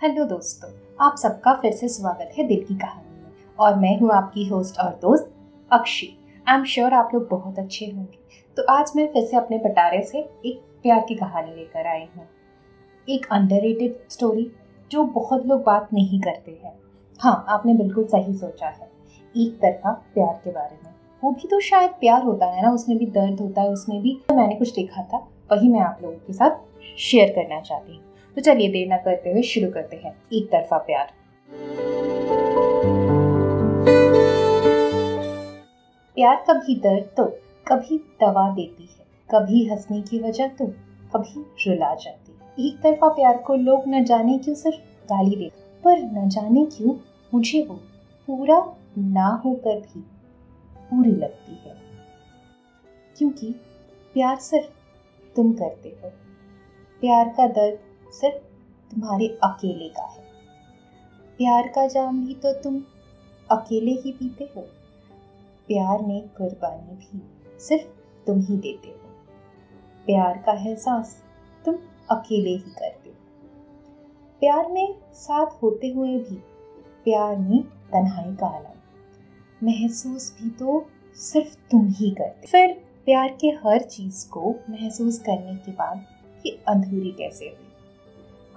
Hello दोस्तों, आप सबका फिर से स्वागत है दिल की कहानी में। और मैं हूँ आपकी होस्ट और दोस्त अक्षी। आई एम श्योर आप लोग बहुत अच्छे होंगे। तो आज मैं फिर से अपने पटारे से एक प्यार की कहानी लेकर आई हूँ। एक अंडर स्टोरी जो बहुत लोग बात नहीं करते हैं। हाँ आपने बिल्कुल सही सोचा है, एक तरफा प्यार के बारे में। वो भी तो शायद प्यार होता है ना, उसमें भी दर्द होता है, उसमें भी मैंने कुछ देखा था, वही मैं आप लोगों के साथ शेयर करना चाहती हूँ। तो चलिए देर न करते हुए शुरू करते हैं। एक तरफा प्यार। प्यार कभी दर्द तो कभी दवा देती है। कभी हंसने की वजह तो कभी रुला जाती है। एक तरफा प्यार को लोग न जाने क्यों सिर्फ़ गाली देते पर न जाने क्यों मुझे वो पूरा ना होकर भी पूरी लगती है। क्योंकि प्यार सिर्फ़ तुम करते हो। प्यार का दर्द सिर्फ़ तुम्हारे अकेले का है। प्यार का जाम भी तो तुम अकेले ही पीते हो। प्यार में कुर्बानी भी सिर्फ़ तुम ही देते हो। प्यार का एहसास तुम अकेले ही करते हो। प्यार में साथ होते हुए भी प्यार में तन्हाई का आलम। महसूस भी तो सिर्फ़ तुम ही करते फिर प्यार के हर चीज़ को महसूस करने के बाद ये अधूरी कैसे हुई?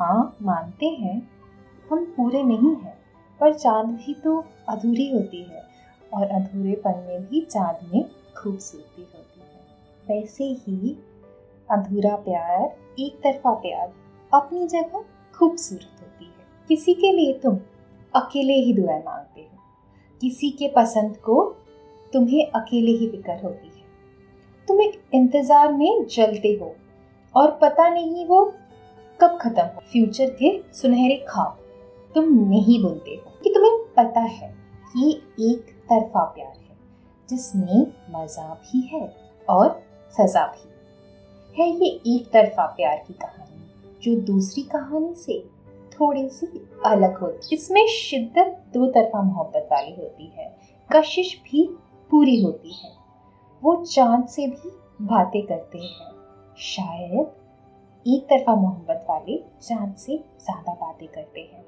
हाँ मानते हैं। हम पूरे नहीं हैं, पर चाँद भी तो अधूरी होती है और अधूरेपन में भी चाँद में खूबसूरती होती है। वैसे ही अधूरा प्यार, एक तरफा प्यार अपनी जगह खूबसूरत होती है। किसी के लिए तुम अकेले ही दुआएँ मांगते हो। किसी के पसंद को तुम्हें अकेले ही फ़िक्र होती है। तुम एक इंतज़ार में जलते हो और पता नहीं वो कब खत्म? हो फ्यूचर के सुनहरे खाब तुम नहीं बोलते हो कि तुम्हें पता है कि एक तरफा प्यार है, जिसमें मज़ा भी है और सजा भी। है ये एक तरफा प्यार की कहानी, जो दूसरी कहानी से थोड़ी सी अलग होती है। इसमें शिद्दत दो तरफा मोहब्बत वाली होती है, कशिश भी पूरी होती है। वो चाँद से भी बातें करते हैं, शायद एक तरफा मोहब्बत वाले चाँद से ज़्यादा बातें करते हैं।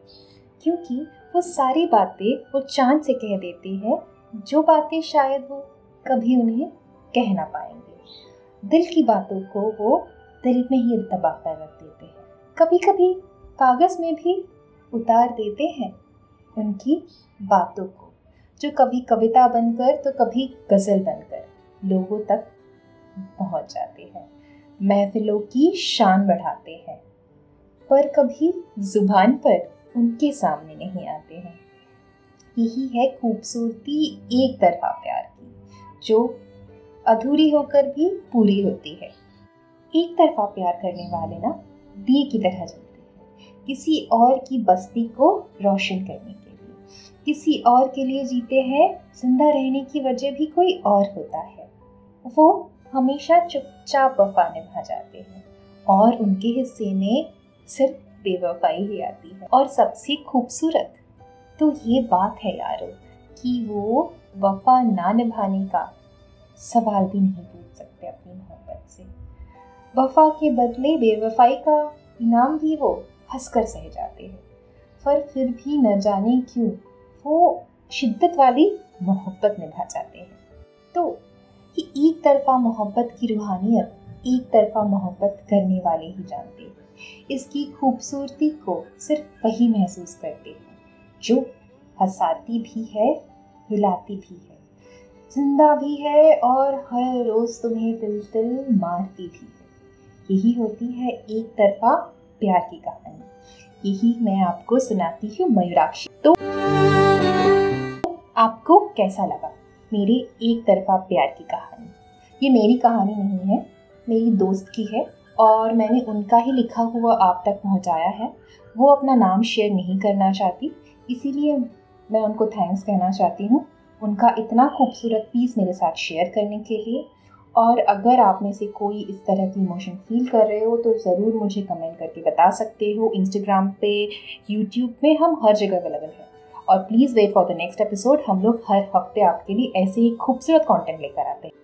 क्योंकि वो सारी बातें वो चाँद से कह देती हैं, जो बातें शायद वो कभी उन्हें कह ना पाएँगे। दिल की बातों को वो दिल में ही दबा कर रख देते हैं। कभी कभी कागज़ में भी उतार देते हैं उनकी बातों को, जो कभी कविता बनकर तो कभी गज़ल बनकर लोगों तक पहुँच जाते हैं। महफिलों की शान बढ़ाते हैं, पर कभी ज़ुबान पर उनके सामने नहीं आते हैं। यही है खूबसूरती एक तरफा प्यार की, जो अधूरी होकर भी पूरी होती है। एक तरफा प्यार करने वाले ना दिए की तरह जलते हैं, किसी और की बस्ती को रोशन करने के लिए। किसी और के लिए जीते हैं, ज़िंदा रहने की वजह भी कोई और होता है। वो हमेशा चुपचाप वफा निभा जाते हैं और उनके हिस्से में सिर्फ़ बेवफाई ही आती है और सबसे खूबसूरत तो ये बात है यारो कि वो वफा ना निभाने का सवाल भी नहीं पूछ सकते अपनी मोहब्बत से। वफा के बदले बेवफाई का इनाम भी वो हंसकर सह जाते हैं। पर फिर भी न जाने क्यों वो शिद्दत वाली मोहब्बत निभा जाते हैं। तो कि एक तरफा मोहब्बत की रूहानियत एक तरफा मोहब्बत करने वाले ही जानते हैं। इसकी खूबसूरती को सिर्फ़ वही महसूस करते हैं, जो हंसाती भी है, रुलाती भी है, ज़िंदा भी है और हर रोज तुम्हें दिल दिल मारती भी है। यही होती है एक तरफा प्यार की कहानी। यही मैं आपको सुनाती हूँ, मयूराक्षी। तो आपको कैसा लगा? मेरी एक तरफा प्यार की कहानी। ये मेरी कहानी नहीं है, मेरी दोस्त की है और मैंने उनका ही लिखा हुआ आप तक पहुँचाया है। वो अपना नाम शेयर नहीं करना चाहती, इसीलिए मैं उनको थैंक्स कहना चाहती हूँ। उनका इतना खूबसूरत पीस मेरे साथ शेयर करने के लिए और अगर आप में से कोई इस तरह की इमोशन फील कर रहे हो तो ज़रूर मुझे कमेंट करके बता सकते हो। इंस्टाग्राम पे यूट्यूब में हम हर जगह अवेलेबल हैं। और please wait for the next episode हम लोग हर हफ़्ते आपके लिए ऐसे ही खूबसूरत कंटेंट लेकर आते हैं।